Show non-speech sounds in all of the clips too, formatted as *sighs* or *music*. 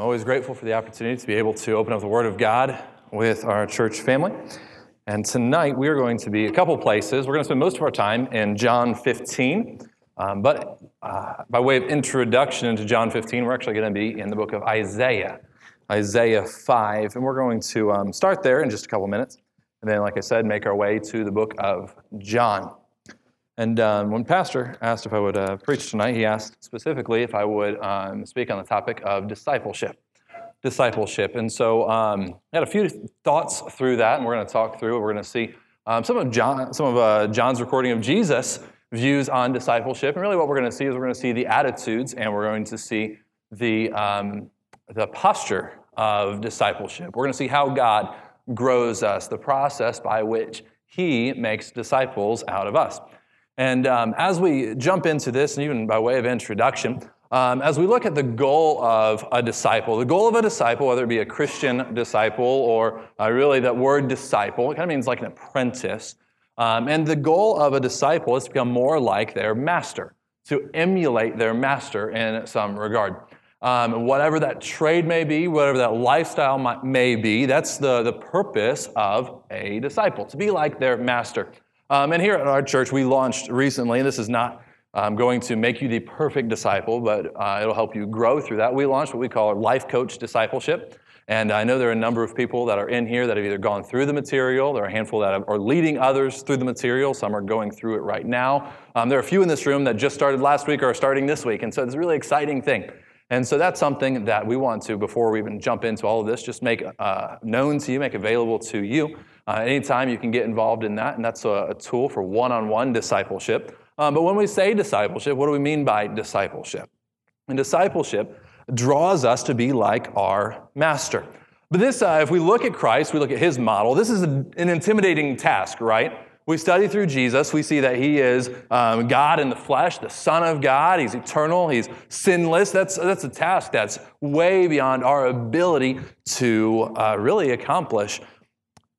I'm always grateful for the opportunity to be able to open up the Word of God with our church family. And tonight we are going to be a couple places. We're going to spend most of our time in John 15. Um, but uh, by way of introduction into John 15, we're actually going to be in the book of Isaiah, Isaiah 5. And we're going to um, start there in just a couple minutes. And then, like I said, make our way to the book of John. And um, when Pastor asked if I would uh, preach tonight, he asked specifically if I would um, speak on the topic of discipleship. Discipleship. And so um, I had a few thoughts through that, and we're going to talk through it. We're going to see um, some of, John, some of uh, John's recording of Jesus' views on discipleship. And really, what we're going to see is we're going to see the attitudes, and we're going to see the, um, the posture of discipleship. We're going to see how God grows us, the process by which He makes disciples out of us. And um, as we jump into this, and even by way of introduction, um, as we look at the goal of a disciple, the goal of a disciple, whether it be a Christian disciple or uh, really that word disciple, it kind of means like an apprentice. Um, and the goal of a disciple is to become more like their master, to emulate their master in some regard. Um, whatever that trade may be, whatever that lifestyle might, may be, that's the, the purpose of a disciple, to be like their master. Um, and here at our church, we launched recently, and this is not um, going to make you the perfect disciple, but uh, it'll help you grow through that. We launched what we call life coach discipleship. And I know there are a number of people that are in here that have either gone through the material, there are a handful that are leading others through the material, some are going through it right now. Um, there are a few in this room that just started last week or are starting this week, and so it's a really exciting thing. And so that's something that we want to, before we even jump into all of this, just make uh, known to you, make available to you. Uh, anytime you can get involved in that, and that's a, a tool for one on one discipleship. Um, but when we say discipleship, what do we mean by discipleship? And discipleship draws us to be like our master. But this, uh, if we look at Christ, we look at his model, this is an intimidating task, right? We study through Jesus, we see that he is um, God in the flesh, the Son of God. He's eternal, he's sinless. That's, that's a task that's way beyond our ability to uh, really accomplish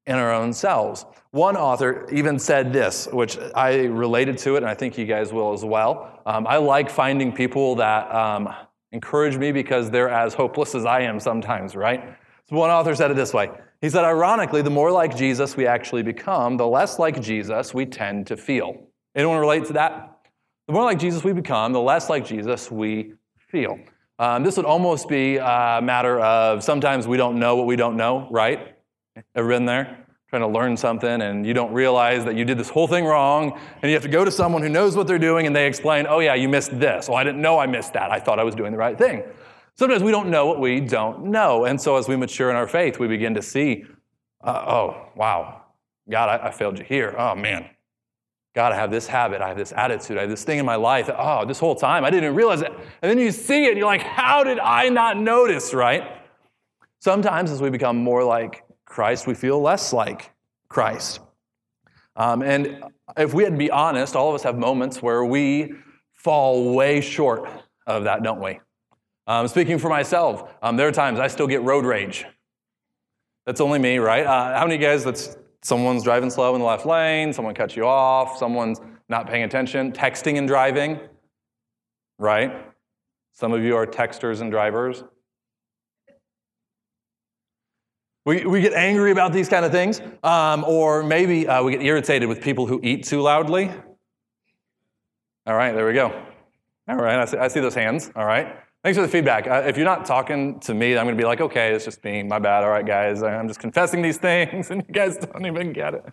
in our own selves. One author even said this, which I related to it, and I think you guys will as well. Um, I like finding people that um, encourage me because they're as hopeless as I am sometimes, right? So one author said it this way. He said, ironically, the more like Jesus we actually become, the less like Jesus we tend to feel. Anyone relate to that? The more like Jesus we become, the less like Jesus we feel. Um, this would almost be a matter of sometimes we don't know what we don't know, right? Ever been there? Trying to learn something and you don't realize that you did this whole thing wrong and you have to go to someone who knows what they're doing and they explain, oh yeah, you missed this. Well, I didn't know I missed that. I thought I was doing the right thing. Sometimes we don't know what we don't know. And so as we mature in our faith, we begin to see, uh, oh, wow, God, I, I failed you here. Oh, man. God, I have this habit, I have this attitude, I have this thing in my life. Oh, this whole time, I didn't realize it. And then you see it, and you're like, how did I not notice, right? Sometimes as we become more like Christ, we feel less like Christ. Um, and if we had to be honest, all of us have moments where we fall way short of that, don't we? Um, speaking for myself, um, there are times I still get road rage. That's only me, right? Uh, how many guys that's someone's driving slow in the left lane, someone cuts you off, someone's not paying attention, texting and driving, right? Some of you are texters and drivers. We, we get angry about these kind of things, um, or maybe uh, we get irritated with people who eat too loudly. All right, there we go. All right, I see, I see those hands. All right. Thanks for the feedback. Uh, if you're not talking to me, I'm going to be like, okay, it's just me. My bad. All right, guys. I'm just confessing these things, *laughs* and you guys don't even get it.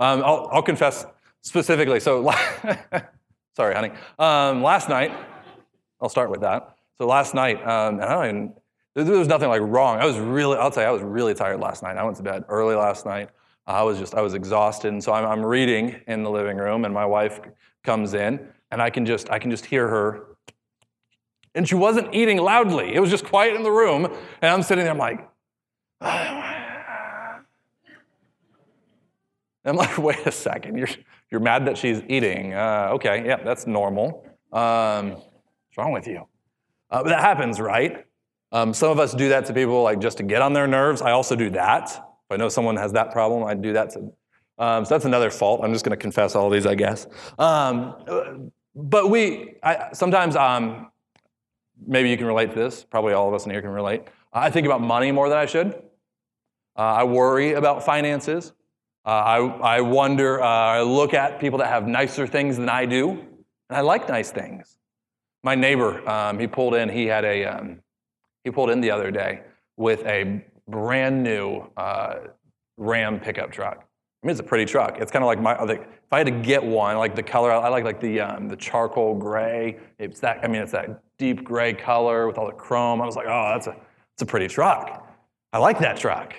Um, I'll, I'll, confess specifically. So, *laughs* sorry, honey. Um, last night, I'll start with that. So last night, um, and I don't even there was nothing like wrong. I was really, I'll tell you, I was really tired last night. I went to bed early last night. I was just, I was exhausted. And so I'm, I'm reading in the living room, and my wife comes in, and I can just, I can just hear her. And she wasn't eating loudly. It was just quiet in the room. And I'm sitting there, I'm like, *sighs* I'm like, *laughs* wait a second, you're, you're mad that she's eating. Uh, okay, yeah, that's normal. Um, what's wrong with you? Uh, but that happens, right? Um, some of us do that to people like just to get on their nerves. I also do that. If I know someone has that problem, I do that to. Um, so that's another fault. I'm just going to confess all these, I guess. Um, but we I, sometimes um, maybe you can relate to this. Probably all of us in here can relate. I think about money more than I should. Uh, I worry about finances. Uh, I, I wonder, uh, I look at people that have nicer things than I do, and I like nice things. My neighbor, um, he pulled in, he had a, um, he pulled in the other day with a brand new uh, Ram pickup truck. I mean, it's a pretty truck. It's kind of like my, like, if I had to get one, like the color, I like like the, um, the charcoal gray. It's that, I mean, it's that deep gray color with all the chrome. I was like, oh, that's a, it's a pretty truck. I like that truck.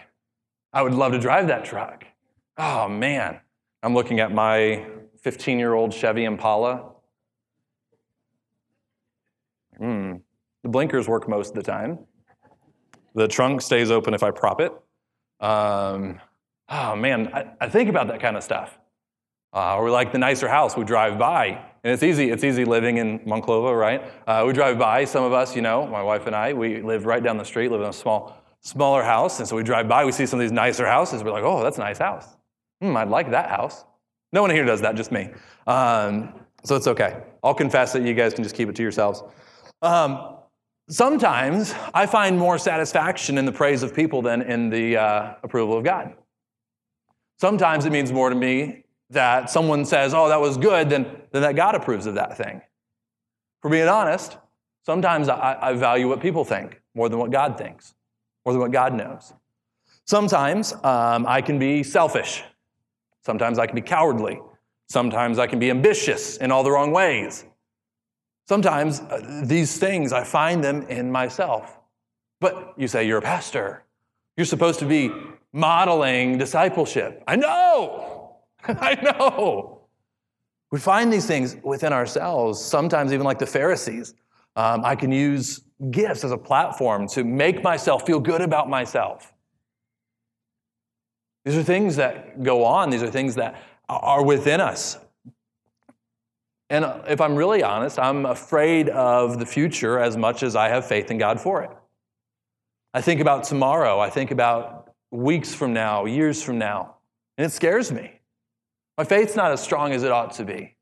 I would love to drive that truck. Oh, man. I'm looking at my 15 year old Chevy Impala. Hmm. The blinkers work most of the time. The trunk stays open if I prop it. Um, oh, man. I, I, think about that kind of stuff. Uh, or we like the nicer house we drive by. And it's easy, it's easy living in Monclova, right? Uh, we drive by, some of us, you know, my wife and I, we live right down the street, live in a small smaller house. And so we drive by, we see some of these nicer houses. We're like, oh, that's a nice house. Hmm, I'd like that house. No one here does that, just me. Um, so it's okay. I'll confess that you guys can just keep it to yourselves. Um, sometimes I find more satisfaction in the praise of people than in the uh, approval of God. Sometimes it means more to me that someone says, oh, that was good, then, than that God approves of that thing. For being honest, sometimes I, I value what people think more than what God thinks more than what God knows. Sometimes um, I can be selfish. Sometimes I can be cowardly. Sometimes I can be ambitious in all the wrong ways. Sometimes uh, these things, I find them in myself. But you say, you're a pastor. You're supposed to be modeling discipleship. I know. *laughs* I know. We find these things within ourselves, sometimes even like the Pharisees. Um, I can use gifts as a platform to make myself feel good about myself. These are things that go on, these are things that are within us. And if I'm really honest, I'm afraid of the future as much as I have faith in God for it. I think about tomorrow, I think about weeks from now, years from now, and it scares me. My faith's not as strong as it ought to be.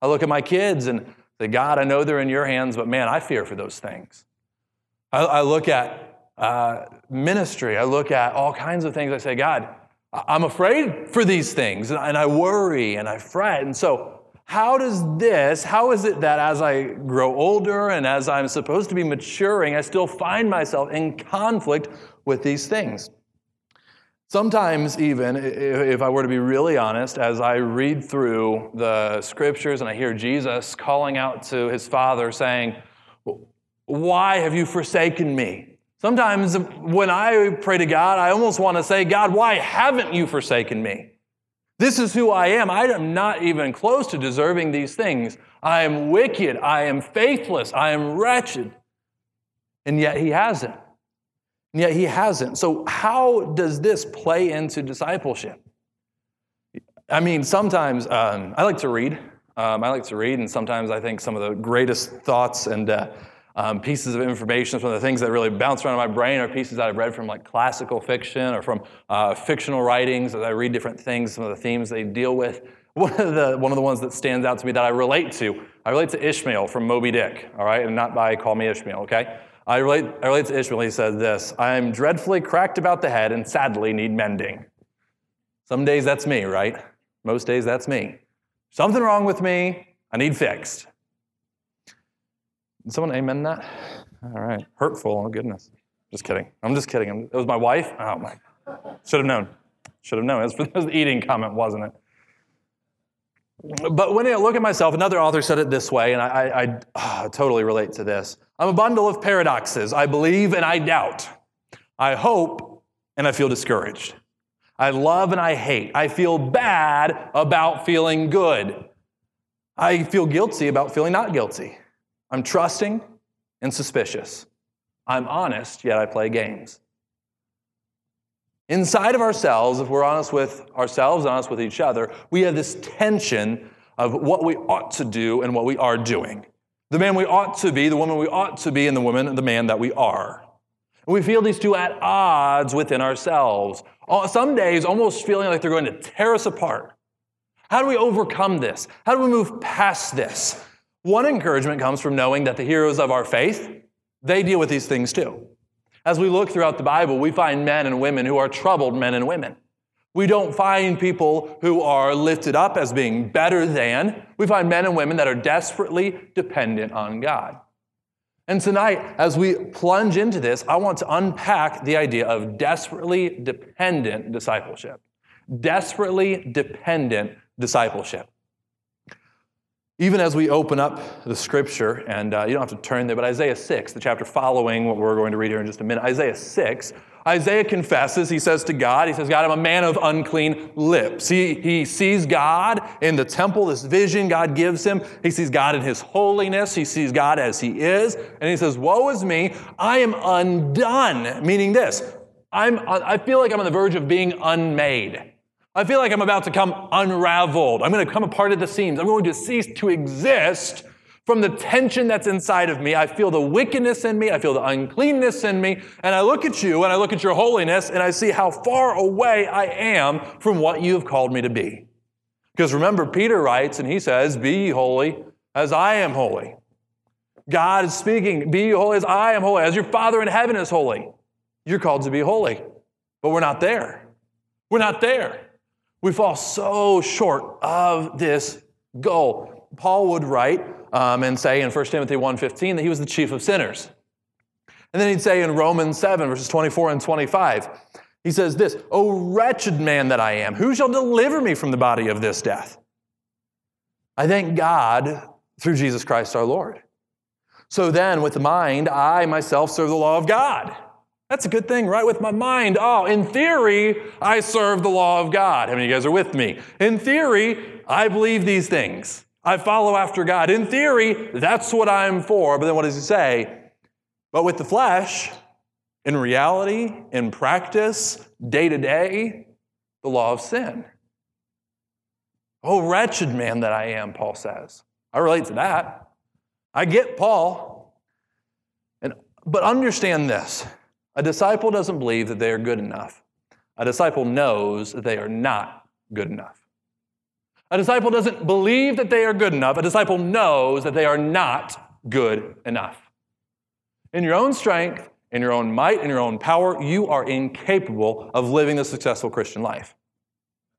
I look at my kids and say, God, I know they're in your hands, but man, I fear for those things. I, I look at uh, ministry, I look at all kinds of things. I say, God, I'm afraid for these things, and I worry and I fret. And so, how does this, how is it that as I grow older and as I'm supposed to be maturing, I still find myself in conflict with these things? Sometimes, even if I were to be really honest, as I read through the scriptures and I hear Jesus calling out to his Father saying, why have you forsaken me? Sometimes when I pray to God, I almost want to say, God, why haven't you forsaken me? This is who I am. I am not even close to deserving these things. I am wicked. I am faithless. I am wretched. And yet he hasn't. And yet he hasn't. So, how does this play into discipleship? I mean, sometimes um, I like to read. Um, I like to read, and sometimes I think some of the greatest thoughts and uh, um, pieces of information, some of the things that really bounce around in my brain are pieces that I've read from like classical fiction or from uh, fictional writings as I read different things, some of the themes they deal with. One of, the, one of the ones that stands out to me that I relate to, I relate to Ishmael from Moby Dick, all right, and not by Call Me Ishmael, okay? I relate, I relate to Ishmael. He says this I am dreadfully cracked about the head and sadly need mending. Some days that's me, right? Most days that's me. Something wrong with me, I need fixed. Did someone amen that? All right. Hurtful. Oh, goodness. Just kidding. I'm just kidding. It was my wife. Oh, my. Should have known. Should have known. It was, *laughs* it was the eating comment, wasn't it? But when I look at myself, another author said it this way, and I, I, I oh, totally relate to this. I'm a bundle of paradoxes. I believe and I doubt. I hope and I feel discouraged. I love and I hate. I feel bad about feeling good. I feel guilty about feeling not guilty. I'm trusting and suspicious. I'm honest, yet I play games. Inside of ourselves, if we're honest with ourselves, honest with each other, we have this tension of what we ought to do and what we are doing. The man we ought to be, the woman we ought to be, and the woman, the man that we are. And we feel these two at odds within ourselves. Some days almost feeling like they're going to tear us apart. How do we overcome this? How do we move past this? One encouragement comes from knowing that the heroes of our faith, they deal with these things too. As we look throughout the Bible, we find men and women who are troubled men and women. We don't find people who are lifted up as being better than. We find men and women that are desperately dependent on God. And tonight, as we plunge into this, I want to unpack the idea of desperately dependent discipleship. Desperately dependent discipleship. Even as we open up the scripture, and uh, you don't have to turn there, but Isaiah 6, the chapter following what we're going to read here in just a minute, Isaiah 6, Isaiah confesses, he says to God, he says, God, I'm a man of unclean lips. He, he sees God in the temple, this vision God gives him. He sees God in his holiness. He sees God as he is. And he says, Woe is me, I am undone. Meaning this, I'm, I feel like I'm on the verge of being unmade. I feel like I'm about to come unraveled. I'm going to come apart at the seams. I'm going to cease to exist from the tension that's inside of me. I feel the wickedness in me. I feel the uncleanness in me. And I look at you and I look at your holiness and I see how far away I am from what you have called me to be. Because remember, Peter writes and he says, Be holy as I am holy. God is speaking, Be holy as I am holy, as your Father in heaven is holy. You're called to be holy. But we're not there. We're not there. We fall so short of this goal. Paul would write um, and say in 1 Timothy 1.15 that he was the chief of sinners. And then he'd say in Romans 7, verses 24 and 25, he says this, O wretched man that I am, who shall deliver me from the body of this death? I thank God through Jesus Christ our Lord. So then, with the mind, I myself serve the law of God. That's a good thing, right? With my mind. Oh, in theory, I serve the law of God. How many of you guys are with me? In theory, I believe these things. I follow after God. In theory, that's what I'm for. But then what does he say? But with the flesh, in reality, in practice, day to day, the law of sin. Oh, wretched man that I am, Paul says. I relate to that. I get Paul. And, but understand this a disciple doesn't believe that they are good enough. A disciple knows that they are not good enough. A disciple doesn't believe that they are good enough. A disciple knows that they are not good enough. In your own strength, in your own might, in your own power, you are incapable of living the successful Christian life.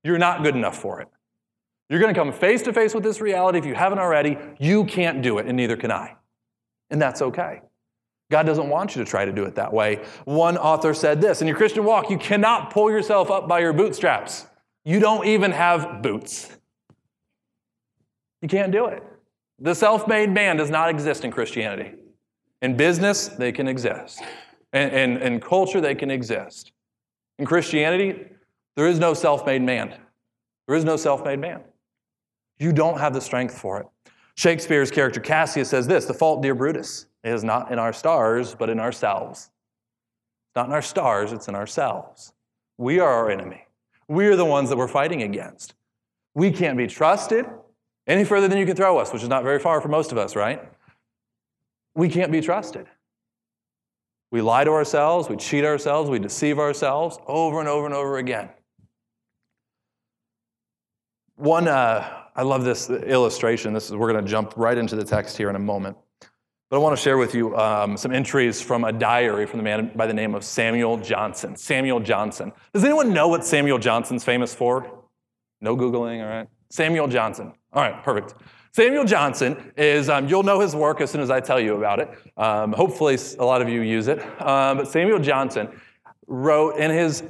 You're not good enough for it. You're going to come face to face with this reality if you haven't already. You can't do it, and neither can I. And that's okay. God doesn't want you to try to do it that way. One author said this In your Christian walk, you cannot pull yourself up by your bootstraps. You don't even have boots. You can't do it. The self made man does not exist in Christianity. In business, they can exist. In, in, in culture, they can exist. In Christianity, there is no self made man. There is no self made man. You don't have the strength for it. Shakespeare's character Cassius says this The fault, dear Brutus, is not in our stars, but in ourselves. It's not in our stars, it's in ourselves. We are our enemy. We are the ones that we're fighting against. We can't be trusted any further than you can throw us, which is not very far for most of us, right? We can't be trusted. We lie to ourselves, we cheat ourselves, we deceive ourselves over and over and over again. One, uh, I love this illustration. This is, we're going to jump right into the text here in a moment. But I want to share with you um, some entries from a diary from the man by the name of Samuel Johnson. Samuel Johnson. Does anyone know what Samuel Johnson's famous for? No Googling, all right? Samuel Johnson. All right, perfect. Samuel Johnson is, um, you'll know his work as soon as I tell you about it. Um, hopefully, a lot of you use it. Um, but Samuel Johnson wrote in his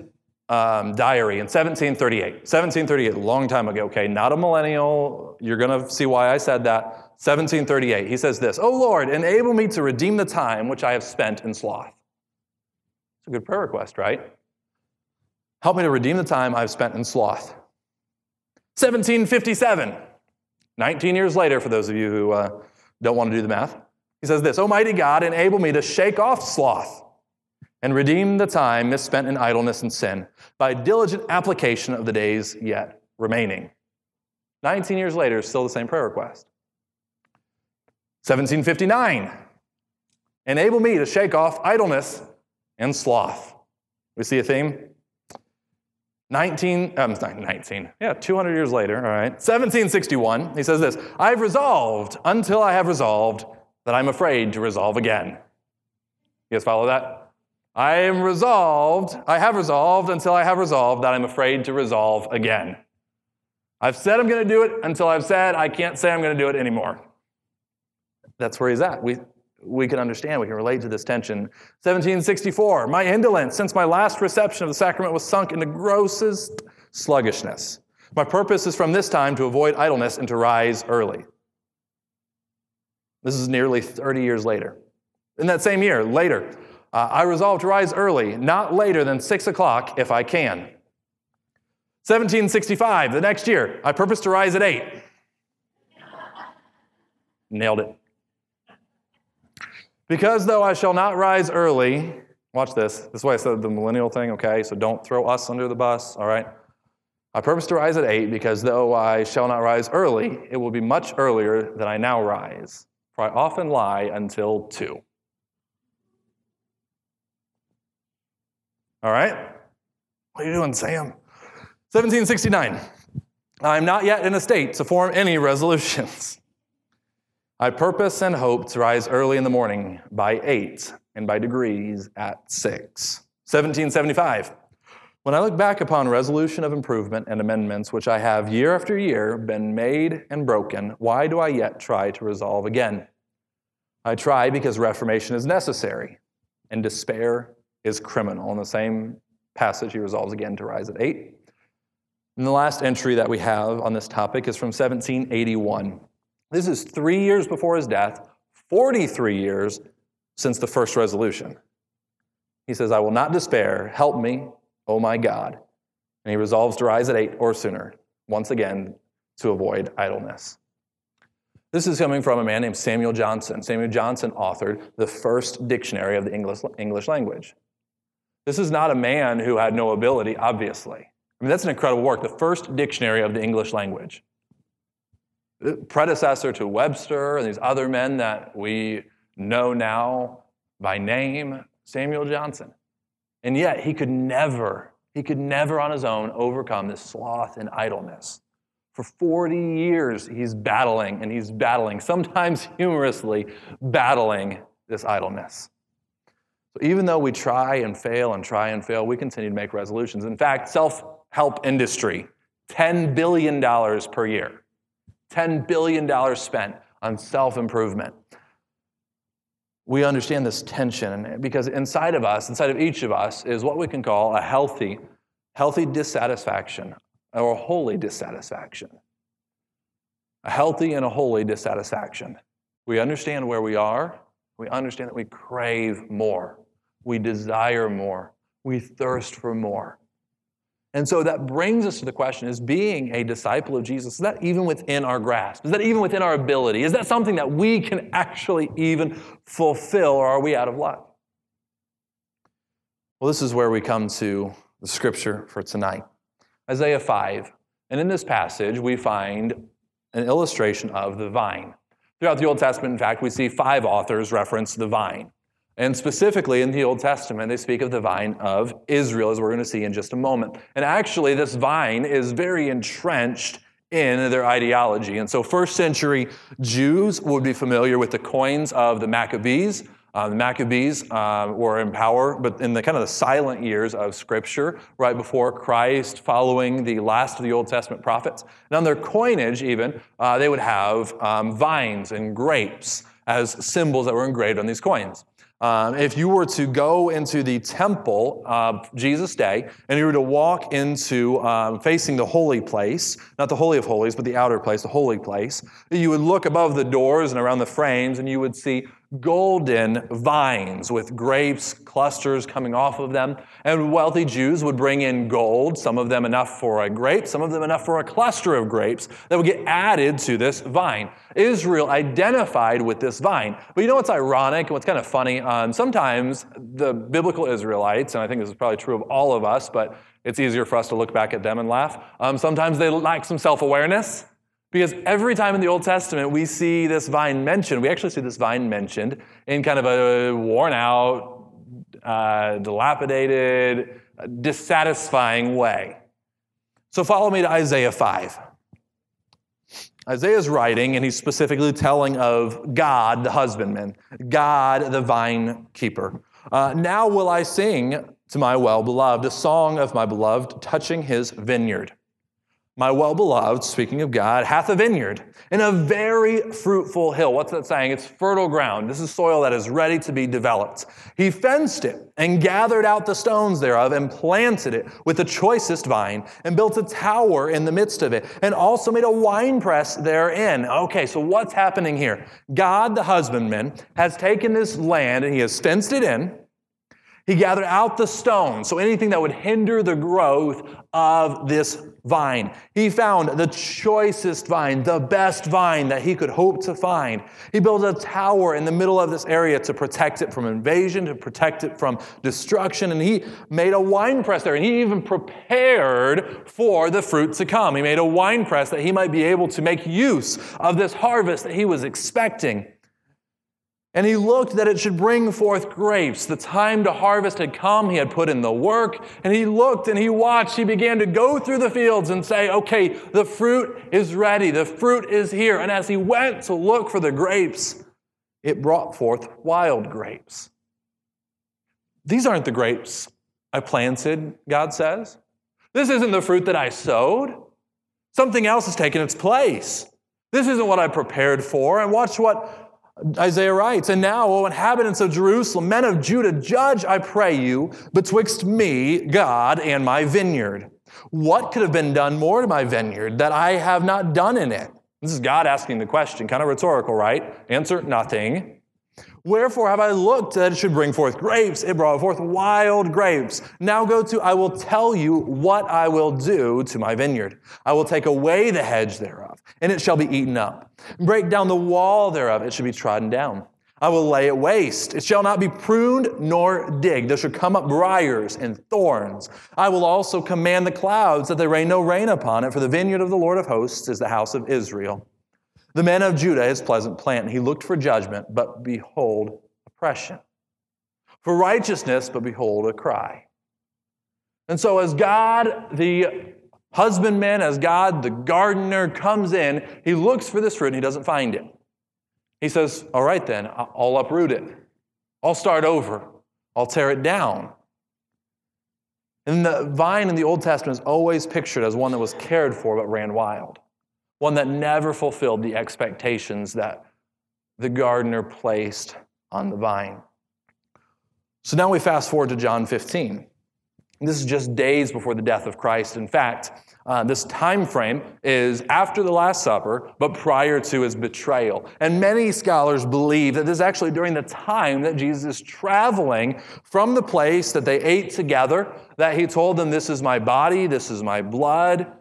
um, diary in 1738. 1738, a long time ago, okay? Not a millennial. You're going to see why I said that. 1738, he says this Oh Lord, enable me to redeem the time which I have spent in sloth. It's a good prayer request, right? Help me to redeem the time I've spent in sloth. 1757, 19 years later, for those of you who uh, don't want to do the math, he says this Almighty God, enable me to shake off sloth and redeem the time misspent in idleness and sin by diligent application of the days yet remaining. 19 years later, still the same prayer request. 1759. Enable me to shake off idleness and sloth. We see a theme? 19, um, 19, yeah, 200 years later, all right. 1761, he says this I've resolved until I have resolved that I'm afraid to resolve again. You guys follow that? I am resolved, I have resolved until I have resolved that I'm afraid to resolve again. I've said I'm going to do it until I've said I can't say I'm going to do it anymore. That's where he's at. We, we can understand, we can relate to this tension. 1764, my indolence since my last reception of the sacrament was sunk in the grossest sluggishness. My purpose is from this time to avoid idleness and to rise early. This is nearly 30 years later. In that same year, later, uh, I resolved to rise early, not later than 6 o'clock if I can. 1765, the next year, I purpose to rise at 8. Nailed it. Because though I shall not rise early, watch this. This is why I said the millennial thing, okay? So don't throw us under the bus, all right? I purpose to rise at 8 because though I shall not rise early, it will be much earlier than I now rise, for I often lie until 2. All right? What are you doing, Sam? 1769. I'm not yet in a state to form any resolutions. *laughs* I purpose and hope to rise early in the morning by 8 and by degrees at 6. 1775. When I look back upon resolution of improvement and amendments which I have year after year been made and broken, why do I yet try to resolve again? I try because reformation is necessary and despair is criminal. In the same passage, he resolves again to rise at 8. And the last entry that we have on this topic is from 1781. This is three years before his death, 43 years since the first resolution. He says, I will not despair. Help me, oh my God. And he resolves to rise at 8 or sooner, once again, to avoid idleness. This is coming from a man named Samuel Johnson. Samuel Johnson authored the first dictionary of the English, English language. This is not a man who had no ability, obviously. I mean, that's an incredible work, the first dictionary of the English language. Predecessor to Webster and these other men that we know now by name, Samuel Johnson. And yet, he could never, he could never on his own overcome this sloth and idleness. For 40 years, he's battling and he's battling, sometimes *laughs* humorously, battling this idleness. So even though we try and fail and try and fail, we continue to make resolutions. In fact, self help industry, $10 billion per year. $10 billion spent on self improvement. We understand this tension because inside of us, inside of each of us, is what we can call a healthy, healthy dissatisfaction or a holy dissatisfaction. A healthy and a holy dissatisfaction. We understand where we are, we understand that we crave more, we desire more, we thirst for more. And so that brings us to the question is being a disciple of Jesus, is that even within our grasp? Is that even within our ability? Is that something that we can actually even fulfill, or are we out of luck? Well, this is where we come to the scripture for tonight Isaiah 5. And in this passage, we find an illustration of the vine. Throughout the Old Testament, in fact, we see five authors reference the vine. And specifically in the Old Testament, they speak of the vine of Israel, as we're going to see in just a moment. And actually, this vine is very entrenched in their ideology. And so, first century Jews would be familiar with the coins of the Maccabees. Uh, the Maccabees uh, were in power, but in the kind of the silent years of Scripture, right before Christ, following the last of the Old Testament prophets. And on their coinage, even, uh, they would have um, vines and grapes as symbols that were engraved on these coins. Um, if you were to go into the temple of Jesus' day and you were to walk into um, facing the holy place, not the Holy of Holies, but the outer place, the holy place, you would look above the doors and around the frames and you would see golden vines with grapes, clusters coming off of them. And wealthy Jews would bring in gold, some of them enough for a grape, some of them enough for a cluster of grapes that would get added to this vine. Israel identified with this vine. But you know what's ironic and what's kind of funny? Um, sometimes the biblical Israelites, and I think this is probably true of all of us, but it's easier for us to look back at them and laugh. Um, sometimes they lack some self awareness. Because every time in the Old Testament we see this vine mentioned, we actually see this vine mentioned in kind of a worn out, uh, dilapidated, dissatisfying way. So follow me to Isaiah 5. Isaiah's writing, and he's specifically telling of God, the husbandman, God, the vine keeper. Uh, now will I sing to my well beloved a song of my beloved touching his vineyard. My well beloved, speaking of God, hath a vineyard in a very fruitful hill. What's that saying? It's fertile ground. This is soil that is ready to be developed. He fenced it and gathered out the stones thereof and planted it with the choicest vine and built a tower in the midst of it and also made a winepress therein. Okay, so what's happening here? God, the husbandman, has taken this land and he has fenced it in. He gathered out the stones, so anything that would hinder the growth of this vine. He found the choicest vine, the best vine that he could hope to find. He built a tower in the middle of this area to protect it from invasion, to protect it from destruction, and he made a wine press there, and he even prepared for the fruit to come. He made a wine press that he might be able to make use of this harvest that he was expecting. And he looked that it should bring forth grapes. The time to harvest had come. He had put in the work. And he looked and he watched. He began to go through the fields and say, okay, the fruit is ready. The fruit is here. And as he went to look for the grapes, it brought forth wild grapes. These aren't the grapes I planted, God says. This isn't the fruit that I sowed. Something else has taken its place. This isn't what I prepared for. And watch what Isaiah writes, And now, O inhabitants of Jerusalem, men of Judah, judge, I pray you, betwixt me, God, and my vineyard. What could have been done more to my vineyard that I have not done in it? This is God asking the question, kind of rhetorical, right? Answer nothing. Wherefore have I looked that it should bring forth grapes? It brought forth wild grapes. Now go to, I will tell you what I will do to my vineyard. I will take away the hedge thereof, and it shall be eaten up. Break down the wall thereof, it shall be trodden down. I will lay it waste. It shall not be pruned nor digged. There shall come up briars and thorns. I will also command the clouds that they rain no rain upon it, for the vineyard of the Lord of hosts is the house of Israel. The men of Judah, his pleasant plant, he looked for judgment, but behold, oppression. For righteousness, but behold, a cry. And so, as God, the husbandman, as God, the gardener, comes in, he looks for this fruit and he doesn't find it. He says, All right, then, I'll uproot it. I'll start over. I'll tear it down. And the vine in the Old Testament is always pictured as one that was cared for but ran wild one that never fulfilled the expectations that the gardener placed on the vine. So now we fast forward to John 15. This is just days before the death of Christ. In fact, uh, this time frame is after the Last Supper, but prior to his betrayal. And many scholars believe that this is actually during the time that Jesus is traveling from the place that they ate together, that he told them, This is my body, this is my blood.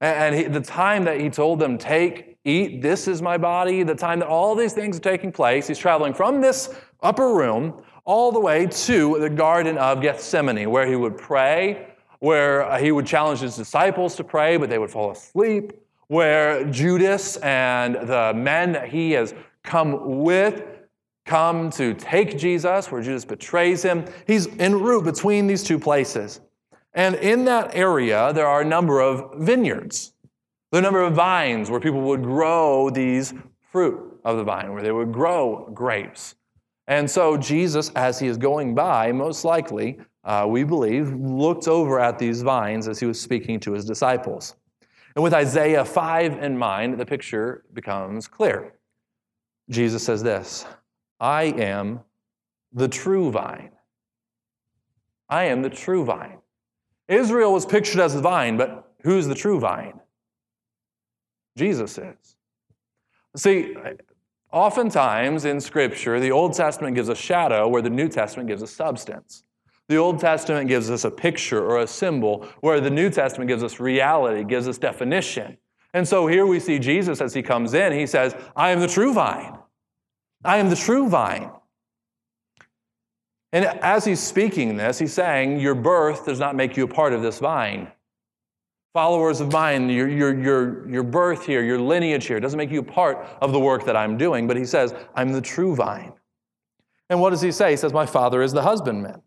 And he, the time that he told them, take, eat, this is my body, the time that all these things are taking place, he's traveling from this upper room all the way to the Garden of Gethsemane, where he would pray, where uh, he would challenge his disciples to pray, but they would fall asleep, where Judas and the men that he has come with come to take Jesus, where Judas betrays him. He's en route between these two places. And in that area, there are a number of vineyards. There are a number of vines where people would grow these fruit of the vine, where they would grow grapes. And so Jesus, as he is going by, most likely, uh, we believe, looked over at these vines as he was speaking to his disciples. And with Isaiah 5 in mind, the picture becomes clear. Jesus says this I am the true vine. I am the true vine. Israel was pictured as the vine, but who's the true vine? Jesus is. See, oftentimes in Scripture, the Old Testament gives a shadow where the New Testament gives a substance. The Old Testament gives us a picture or a symbol, where the New Testament gives us reality, gives us definition. And so here we see Jesus as he comes in, he says, I am the true vine. I am the true vine. And as he's speaking this, he's saying, Your birth does not make you a part of this vine. Followers of mine, your, your, your, your birth here, your lineage here, doesn't make you a part of the work that I'm doing. But he says, I'm the true vine. And what does he say? He says, My Father is the husbandman.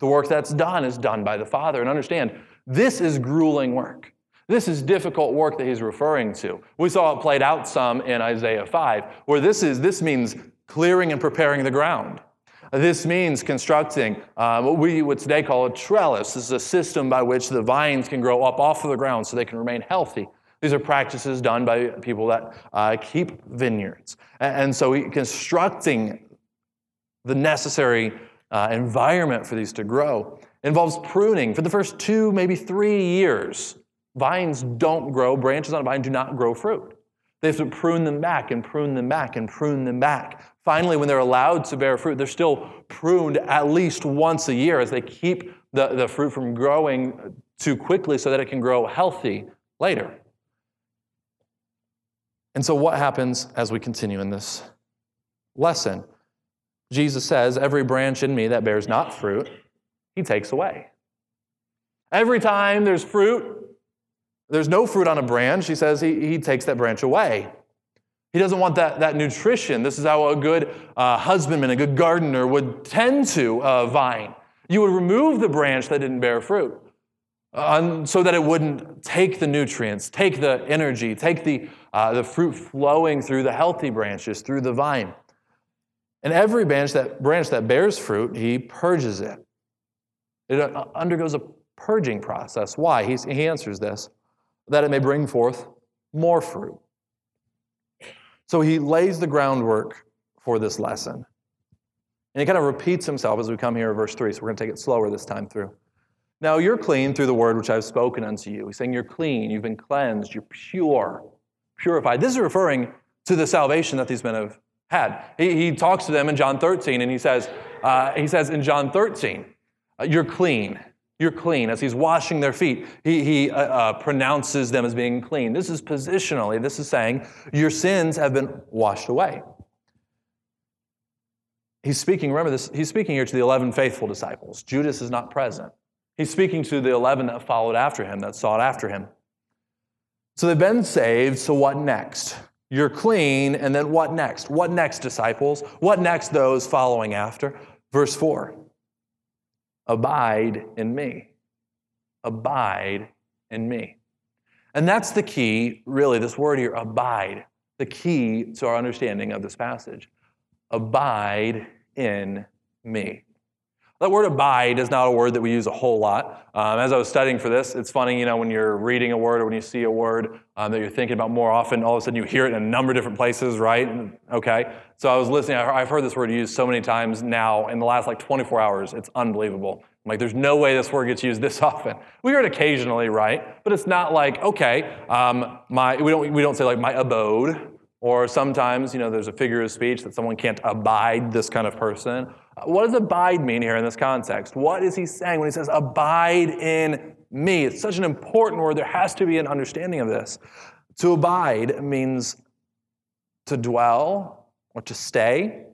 The work that's done is done by the Father. And understand, this is grueling work. This is difficult work that he's referring to. We saw it played out some in Isaiah 5, where this is this means clearing and preparing the ground. This means constructing uh, what we would today call a trellis. This is a system by which the vines can grow up off of the ground so they can remain healthy. These are practices done by people that uh, keep vineyards. And so, constructing the necessary uh, environment for these to grow involves pruning for the first two, maybe three years. Vines don't grow, branches on a vine do not grow fruit. They have to prune them back and prune them back and prune them back. Finally, when they're allowed to bear fruit, they're still pruned at least once a year as they keep the, the fruit from growing too quickly so that it can grow healthy later. And so, what happens as we continue in this lesson? Jesus says, Every branch in me that bears not fruit, he takes away. Every time there's fruit, there's no fruit on a branch, he says he, he takes that branch away. He doesn't want that, that nutrition. This is how a good uh, husbandman, a good gardener would tend to a vine. You would remove the branch that didn't bear fruit uh, so that it wouldn't take the nutrients, take the energy, take the, uh, the fruit flowing through the healthy branches, through the vine. And every branch that, branch that bears fruit, he purges it. It uh, undergoes a purging process. Why? He's, he answers this that it may bring forth more fruit. So he lays the groundwork for this lesson. And he kind of repeats himself as we come here in verse 3. So we're going to take it slower this time through. Now you're clean through the word which I've spoken unto you. He's saying you're clean, you've been cleansed, you're pure, purified. This is referring to the salvation that these men have had. He, he talks to them in John 13, and he says, uh, he says in John 13, uh, you're clean. You're clean. As he's washing their feet, he, he uh, uh, pronounces them as being clean. This is positionally, this is saying, your sins have been washed away. He's speaking, remember this, he's speaking here to the 11 faithful disciples. Judas is not present. He's speaking to the 11 that followed after him, that sought after him. So they've been saved, so what next? You're clean, and then what next? What next, disciples? What next, those following after? Verse 4 Abide in me. Abide in me. And that's the key, really, this word here, abide, the key to our understanding of this passage. Abide in me. That word abide is not a word that we use a whole lot. Um, as I was studying for this, it's funny, you know, when you're reading a word or when you see a word um, that you're thinking about more often, all of a sudden you hear it in a number of different places, right? Okay. So I was listening, I've heard this word used so many times now in the last like 24 hours. It's unbelievable. I'm like, there's no way this word gets used this *laughs* often. We hear it occasionally, right? But it's not like, okay, um, my, we, don't, we don't say like my abode, or sometimes, you know, there's a figure of speech that someone can't abide this kind of person. What does abide mean here in this context? What is he saying when he says, abide in me? It's such an important word. There has to be an understanding of this. To abide means to dwell or to stay,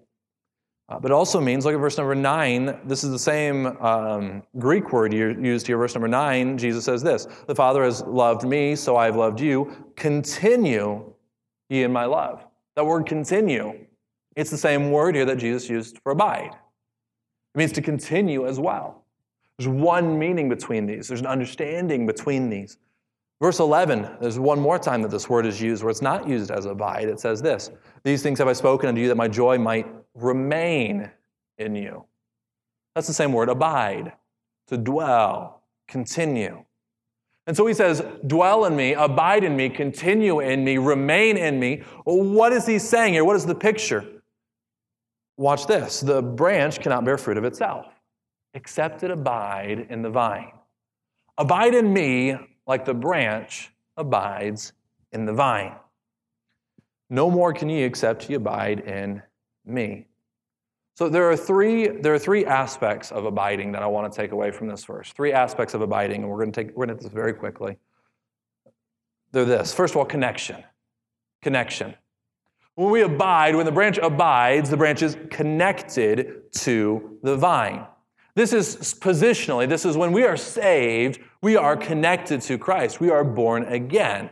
uh, but it also means, look at verse number nine. This is the same um, Greek word used here, verse number nine. Jesus says this The Father has loved me, so I have loved you. Continue ye in my love. That word continue, it's the same word here that Jesus used for abide. It means to continue as well. There's one meaning between these, there's an understanding between these. Verse 11, there's one more time that this word is used where it's not used as abide. It says this These things have I spoken unto you that my joy might remain in you. That's the same word, abide, to dwell, continue. And so he says, dwell in me, abide in me, continue in me, remain in me. what is he saying here? What is the picture? Watch this the branch cannot bear fruit of itself, except it abide in the vine. Abide in me like the branch abides in the vine. No more can ye except ye abide in me. So there are three there are three aspects of abiding that I want to take away from this verse. Three aspects of abiding, and we're going to take we're going to this very quickly. They're this. First of all, connection. Connection. When we abide, when the branch abides, the branch is connected to the vine. This is positionally, this is when we are saved, we are connected to Christ. We are born again.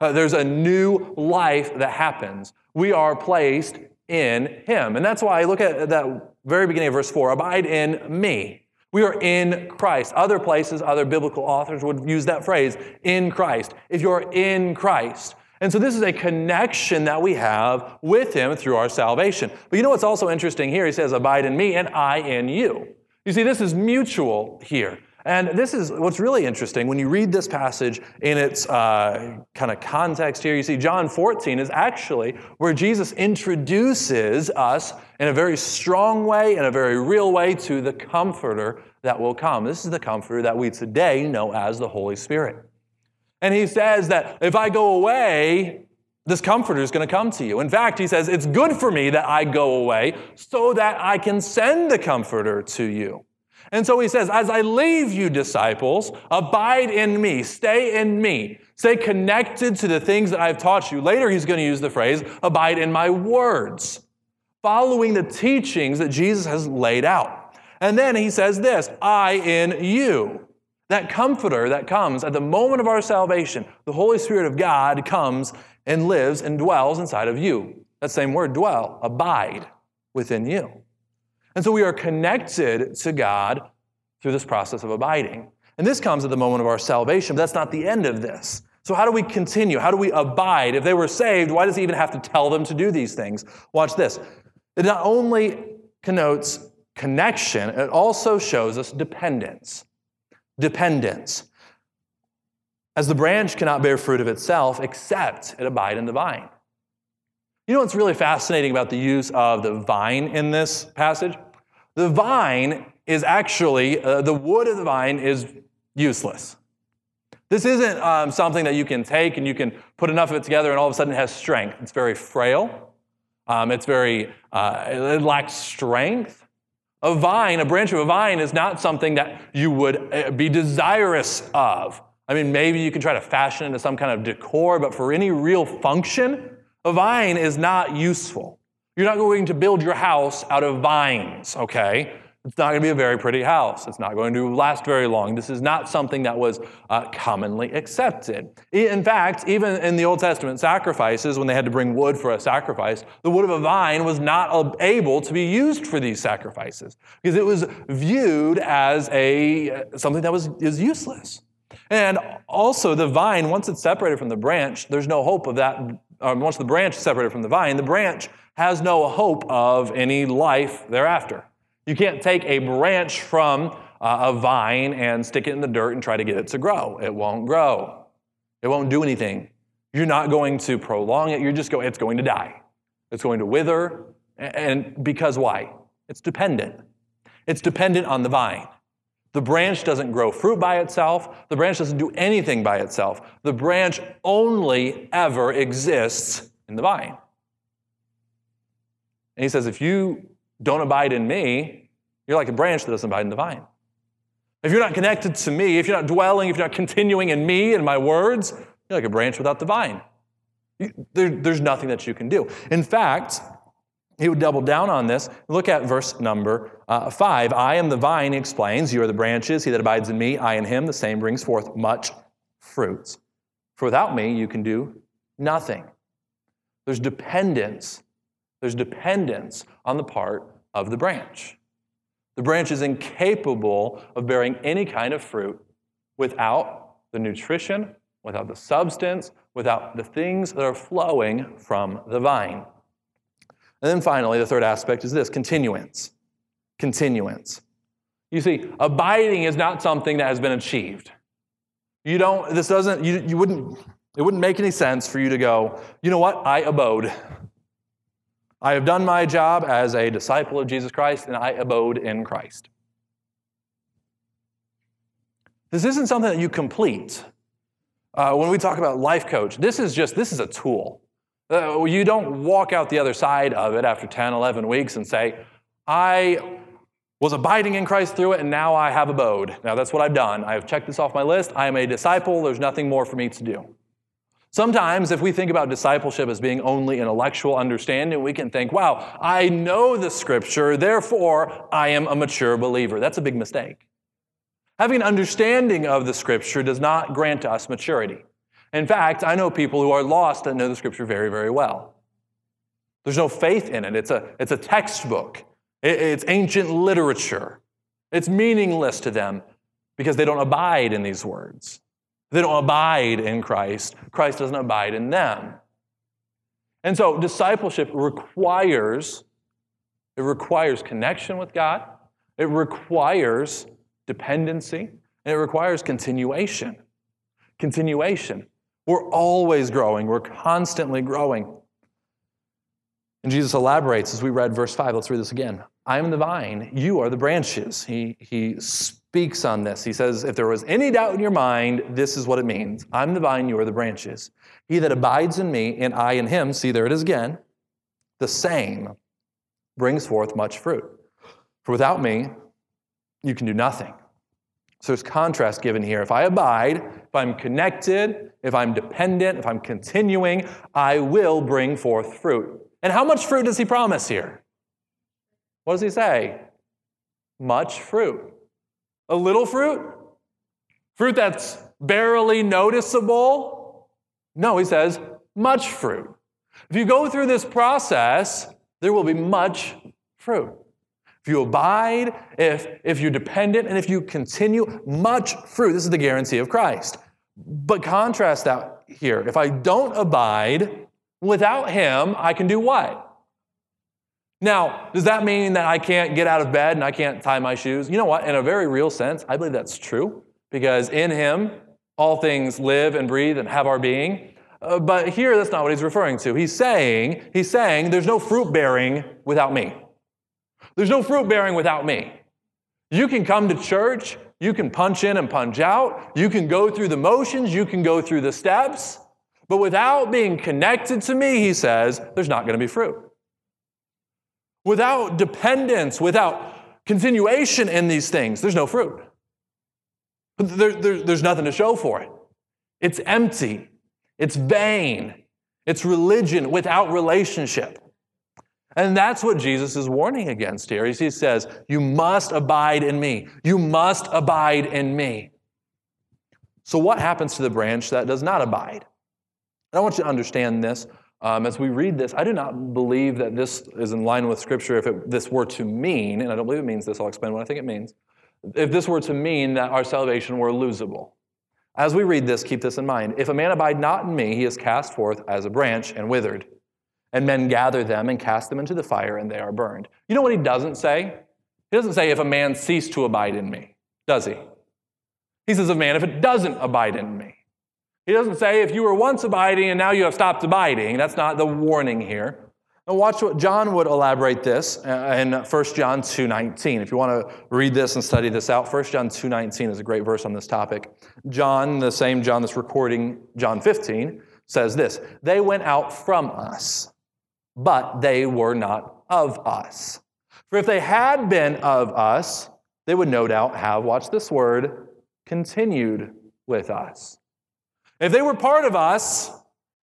Uh, there's a new life that happens. We are placed in Him. And that's why I look at that very beginning of verse 4 abide in me. We are in Christ. Other places, other biblical authors would use that phrase, in Christ. If you're in Christ, And so this is a connection that we have with him through our salvation. But you know what's also interesting here? He says, Abide in me and I in you. You see, this is mutual here. And this is what's really interesting when you read this passage in its uh, kind of context here. You see, John 14 is actually where Jesus introduces us in a very strong way, in a very real way, to the Comforter that will come. This is the Comforter that we today know as the Holy Spirit. And he says that if I go away, this comforter is going to come to you. In fact, he says, it's good for me that I go away so that I can send the comforter to you. And so he says, as I leave you, disciples, abide in me, stay in me, stay connected to the things that I've taught you. Later, he's going to use the phrase, abide in my words, following the teachings that Jesus has laid out. And then he says this, I in you. That comforter that comes at the moment of our salvation, the Holy Spirit of God comes and lives and dwells inside of you. That same word, dwell, abide within you. And so we are connected to God through this process of abiding. And this comes at the moment of our salvation, but that's not the end of this. So, how do we continue? How do we abide? If they were saved, why does he even have to tell them to do these things? Watch this. It not only connotes connection, it also shows us dependence dependence. As the branch cannot bear fruit of itself except it abide in the vine. You know what's really fascinating about the use of the vine in this passage? The vine is actually, uh, the wood of the vine is useless. This isn't um, something that you can take and you can put enough of it together and all of a sudden it has strength. It's very frail. Um, it's very, uh, it lacks strength. A vine, a branch of a vine, is not something that you would uh, be desirous of. I mean, maybe you can try to fashion it into some kind of decor, but for any real function, a vine is not useful. You're not going to build your house out of vines, okay? It's not going to be a very pretty house. It's not going to last very long. This is not something that was uh, commonly accepted. In fact, even in the Old Testament sacrifices, when they had to bring wood for a sacrifice, the wood of a vine was not able to be used for these sacrifices because it was viewed as a something that was is useless. And also, the vine, once it's separated from the branch, there's no hope of that. Um, once the branch is separated from the vine, the branch has no hope of any life thereafter. You can't take a branch from uh, a vine and stick it in the dirt and try to get it to grow. It won't grow. It won't do anything. You're not going to prolong it. You're just going, it's going to die. It's going to wither. And because why? It's dependent. It's dependent on the vine. The branch doesn't grow fruit by itself. The branch doesn't do anything by itself. The branch only ever exists in the vine. And he says, if you don't abide in me, you're like a branch that doesn't abide in the vine. If you're not connected to me, if you're not dwelling, if you're not continuing in me and my words, you're like a branch without the vine. There, there's nothing that you can do. In fact, he would double down on this. Look at verse number uh, five. I am the vine, he explains. You are the branches. He that abides in me, I in him, the same brings forth much fruits. For without me, you can do nothing. There's dependence. There's dependence on the part of the branch. The branch is incapable of bearing any kind of fruit without the nutrition, without the substance, without the things that are flowing from the vine. And then finally, the third aspect is this continuance. Continuance. You see, abiding is not something that has been achieved. You don't, this doesn't, you, you wouldn't, it wouldn't make any sense for you to go, you know what, I abode. I have done my job as a disciple of Jesus Christ, and I abode in Christ. This isn't something that you complete. Uh, when we talk about life coach, this is just this is a tool. Uh, you don't walk out the other side of it after 10, 11 weeks and say, I was abiding in Christ through it, and now I have abode. Now that's what I've done. I have checked this off my list. I am a disciple. There's nothing more for me to do. Sometimes, if we think about discipleship as being only intellectual understanding, we can think, wow, I know the scripture, therefore I am a mature believer. That's a big mistake. Having an understanding of the scripture does not grant us maturity. In fact, I know people who are lost that know the scripture very, very well. There's no faith in it, it's a, it's a textbook, it's ancient literature. It's meaningless to them because they don't abide in these words. They don't abide in Christ. Christ doesn't abide in them. And so discipleship requires it requires connection with God. It requires dependency, and it requires continuation. Continuation. We're always growing, we're constantly growing. And Jesus elaborates as we read verse 5. Let's read this again. I am the vine, you are the branches. He, he speaks on this. He says, If there was any doubt in your mind, this is what it means I'm the vine, you are the branches. He that abides in me, and I in him, see, there it is again, the same brings forth much fruit. For without me, you can do nothing. So there's contrast given here. If I abide, if I'm connected, if I'm dependent, if I'm continuing, I will bring forth fruit. And how much fruit does he promise here? What does he say? Much fruit. A little fruit? Fruit that's barely noticeable? No, he says much fruit. If you go through this process, there will be much fruit. If you abide, if, if you're dependent, and if you continue, much fruit. This is the guarantee of Christ. But contrast that here. If I don't abide, without Him, I can do what? Now, does that mean that I can't get out of bed and I can't tie my shoes? You know what? In a very real sense, I believe that's true because in Him, all things live and breathe and have our being. Uh, but here, that's not what he's referring to. He's saying, he's saying, there's no fruit bearing without me. There's no fruit bearing without me. You can come to church, you can punch in and punch out, you can go through the motions, you can go through the steps, but without being connected to me, he says, there's not going to be fruit. Without dependence, without continuation in these things, there's no fruit. There, there, there's nothing to show for it. It's empty. It's vain. It's religion without relationship. And that's what Jesus is warning against here. He says, You must abide in me. You must abide in me. So, what happens to the branch that does not abide? And I want you to understand this. Um, as we read this, I do not believe that this is in line with Scripture if it, this were to mean, and I don't believe it means this, I'll explain what I think it means. If this were to mean that our salvation were losable. As we read this, keep this in mind. If a man abide not in me, he is cast forth as a branch and withered. And men gather them and cast them into the fire, and they are burned. You know what he doesn't say? He doesn't say, if a man cease to abide in me, does he? He says, a man, if it doesn't abide in me. He doesn't say, if you were once abiding and now you have stopped abiding. That's not the warning here. Now watch what John would elaborate this uh, in 1 John 2.19. If you want to read this and study this out, 1 John 2.19 is a great verse on this topic. John, the same John that's recording John 15, says this, They went out from us, but they were not of us. For if they had been of us, they would no doubt have, watch this word, continued with us. If they were part of us,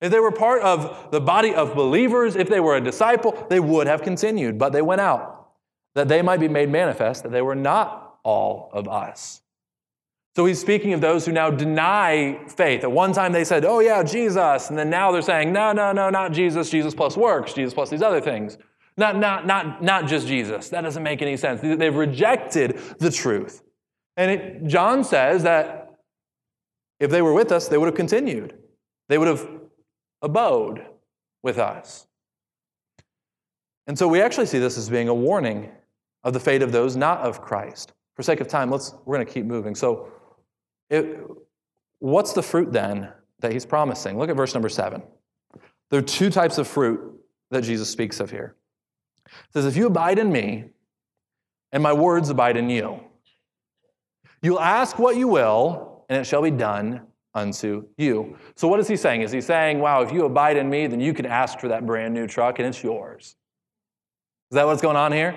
if they were part of the body of believers, if they were a disciple, they would have continued, but they went out, that they might be made manifest that they were not all of us. So he's speaking of those who now deny faith. At one time they said, oh, yeah, Jesus. And then now they're saying, no, no, no, not Jesus, Jesus plus works, Jesus plus these other things. Not, not, not, not just Jesus. That doesn't make any sense. They've rejected the truth. And it, John says that if they were with us, they would have continued. They would have abode with us. And so we actually see this as being a warning of the fate of those not of Christ. For sake of time, let's we're going to keep moving. So it, what's the fruit then that he's promising? Look at verse number 7. There are two types of fruit that Jesus speaks of here. It says, If you abide in me, and my words abide in you, you'll ask what you will, and it shall be done unto you. So, what is he saying? Is he saying, wow, if you abide in me, then you can ask for that brand new truck and it's yours? Is that what's going on here?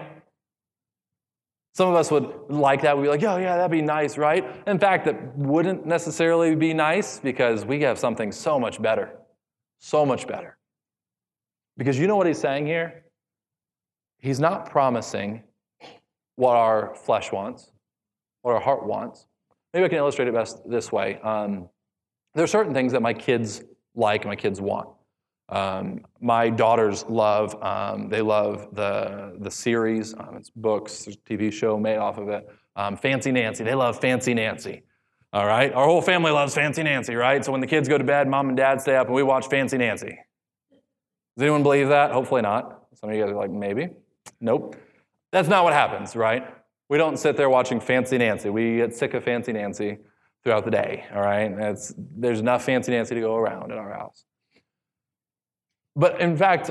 Some of us would like that. We'd be like, oh, yeah, that'd be nice, right? In fact, that wouldn't necessarily be nice because we have something so much better. So much better. Because you know what he's saying here? He's not promising what our flesh wants, what our heart wants. Maybe I can illustrate it best this way. Um, there are certain things that my kids like, my kids want. Um, my daughters love, um, they love the, the series, um, it's books, there's a TV show made off of it. Um, Fancy Nancy, they love Fancy Nancy. All right? Our whole family loves Fancy Nancy, right? So when the kids go to bed, mom and dad stay up and we watch Fancy Nancy. Does anyone believe that? Hopefully not. Some of you guys are like, maybe. Nope. That's not what happens, right? We don't sit there watching Fancy Nancy. We get sick of Fancy Nancy throughout the day, all right? It's, there's enough Fancy Nancy to go around in our house. But in fact,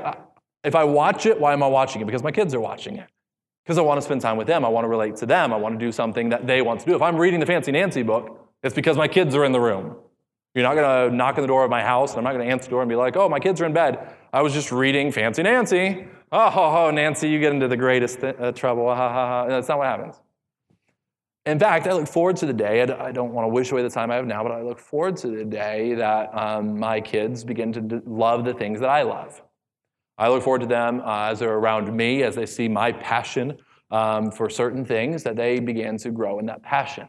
if I watch it, why am I watching it? Because my kids are watching it. Because I want to spend time with them. I want to relate to them. I want to do something that they want to do. If I'm reading the Fancy Nancy book, it's because my kids are in the room. You're not going to knock on the door of my house, and I'm not going to answer the door and be like, oh, my kids are in bed. I was just reading Fancy Nancy. Oh, ho, ho, Nancy, you get into the greatest th- uh, trouble. Ha, ha, ha. That's not what happens. In fact, I look forward to the day. I don't want to wish away the time I have now, but I look forward to the day that um, my kids begin to love the things that I love. I look forward to them uh, as they're around me, as they see my passion um, for certain things, that they begin to grow in that passion.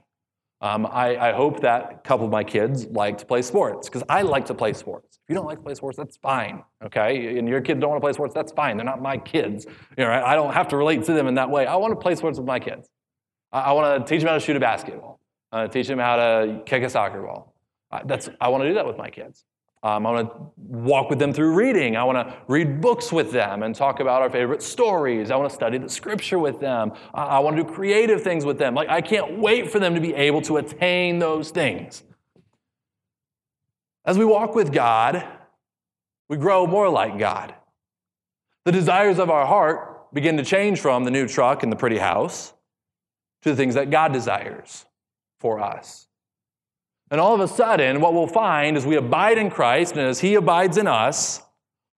Um, I, I, hope that a couple of my kids like to play sports because I like to play sports. If you don't like to play sports, that's fine, okay? And your kids don't want to play sports, that's fine. They're not my kids. You know, I don't have to relate to them in that way. I want to play sports with my kids. I, I want to teach them how to shoot a basketball. I want to teach them how to kick a soccer ball. I, that's, I want to do that with my kids. Um, I want to walk with them through reading. I want to read books with them and talk about our favorite stories. I want to study the scripture with them. I, I want to do creative things with them. Like, I can't wait for them to be able to attain those things. As we walk with God, we grow more like God. The desires of our heart begin to change from the new truck and the pretty house to the things that God desires for us. And all of a sudden, what we'll find is we abide in Christ, and as He abides in us,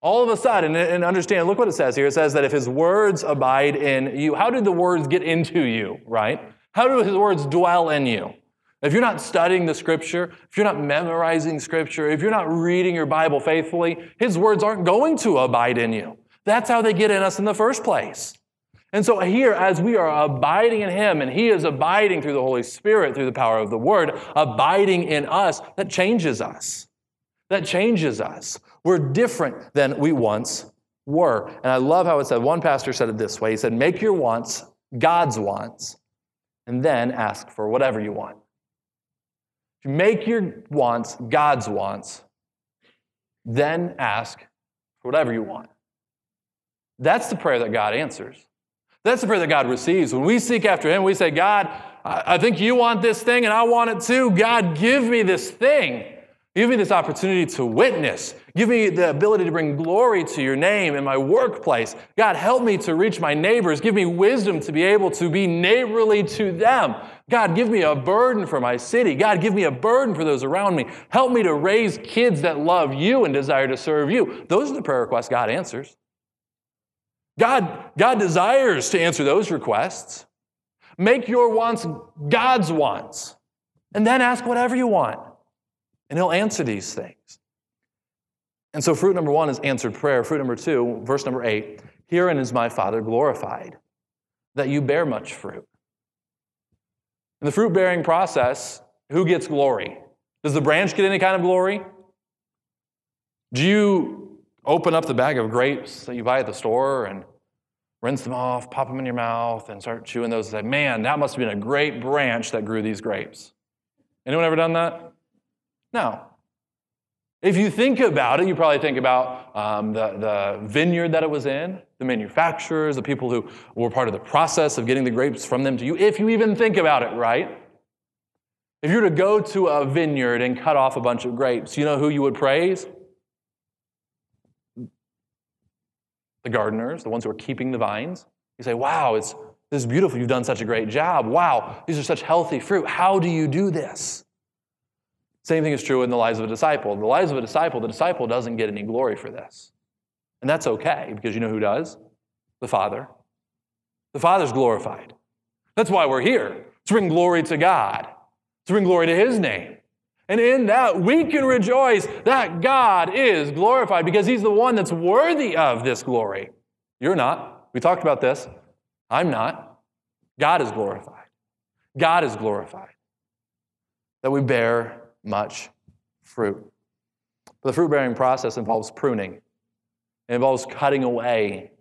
all of a sudden, and understand, look what it says here. It says that if His words abide in you, how did the words get into you, right? How do His words dwell in you? If you're not studying the Scripture, if you're not memorizing Scripture, if you're not reading your Bible faithfully, His words aren't going to abide in you. That's how they get in us in the first place. And so, here, as we are abiding in Him and He is abiding through the Holy Spirit, through the power of the Word, abiding in us, that changes us. That changes us. We're different than we once were. And I love how it said, one pastor said it this way He said, Make your wants God's wants, and then ask for whatever you want. Make your wants God's wants, then ask for whatever you want. That's the prayer that God answers. That's the prayer that God receives. When we seek after Him, we say, God, I think you want this thing and I want it too. God, give me this thing. Give me this opportunity to witness. Give me the ability to bring glory to your name in my workplace. God, help me to reach my neighbors. Give me wisdom to be able to be neighborly to them. God, give me a burden for my city. God, give me a burden for those around me. Help me to raise kids that love you and desire to serve you. Those are the prayer requests God answers. God, God desires to answer those requests. Make your wants God's wants, and then ask whatever you want, and He'll answer these things. And so, fruit number one is answered prayer. Fruit number two, verse number eight Herein is my Father glorified, that you bear much fruit. In the fruit bearing process, who gets glory? Does the branch get any kind of glory? Do you open up the bag of grapes that you buy at the store and rinse them off, pop them in your mouth, and start chewing those and say, man, that must have been a great branch that grew these grapes. Anyone ever done that? No. If you think about it, you probably think about um, the, the vineyard that it was in, the manufacturers, the people who were part of the process of getting the grapes from them to you, if you even think about it, right? If you were to go to a vineyard and cut off a bunch of grapes, you know who you would praise? The gardeners, the ones who are keeping the vines. You say, wow, it's, this is beautiful. You've done such a great job. Wow, these are such healthy fruit. How do you do this? Same thing is true in the lives of a disciple. In The lives of a disciple, the disciple doesn't get any glory for this. And that's okay because you know who does? The Father. The Father's glorified. That's why we're here to bring glory to God, to bring glory to His name. And in that, we can rejoice that God is glorified because He's the one that's worthy of this glory. You're not. We talked about this. I'm not. God is glorified. God is glorified. That we bear much fruit. But the fruit bearing process involves pruning, it involves cutting away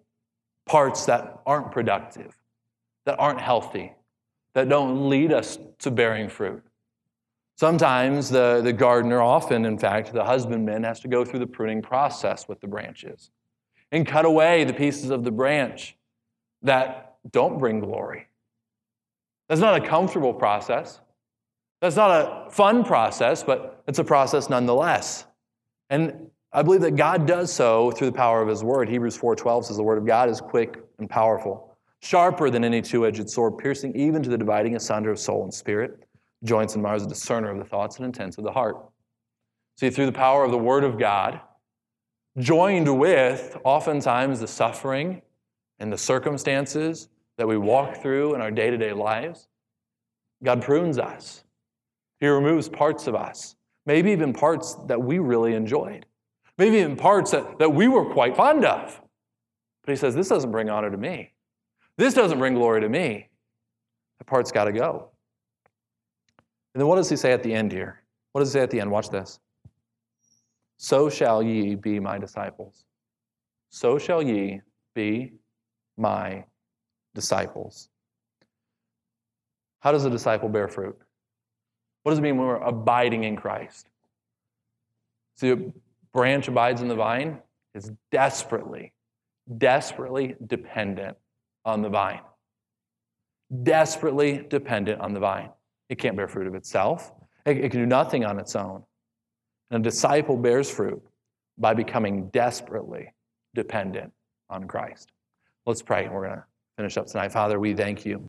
parts that aren't productive, that aren't healthy, that don't lead us to bearing fruit. Sometimes the, the gardener, often, in fact, the husbandman, has to go through the pruning process with the branches and cut away the pieces of the branch that don't bring glory. That's not a comfortable process. That's not a fun process, but it's a process nonetheless. And I believe that God does so through the power of his word. Hebrews 4:12 says the word of God is quick and powerful, sharper than any two-edged sword, piercing even to the dividing asunder of soul and spirit, joints and marrows, a discerner of the thoughts and intents of the heart. See, through the power of the word of God, joined with oftentimes the suffering and the circumstances that we walk through in our day-to-day lives, God prunes us he removes parts of us, maybe even parts that we really enjoyed, maybe even parts that, that we were quite fond of. But he says, This doesn't bring honor to me. This doesn't bring glory to me. The part's got to go. And then what does he say at the end here? What does he say at the end? Watch this. So shall ye be my disciples. So shall ye be my disciples. How does a disciple bear fruit? What does it mean when we're abiding in Christ? See, a branch abides in the vine is desperately, desperately dependent on the vine. Desperately dependent on the vine. It can't bear fruit of itself, it, can do nothing on its own. And a disciple bears fruit by becoming desperately dependent on Christ. Let's pray. and We're going to finish up tonight. Father, we thank you.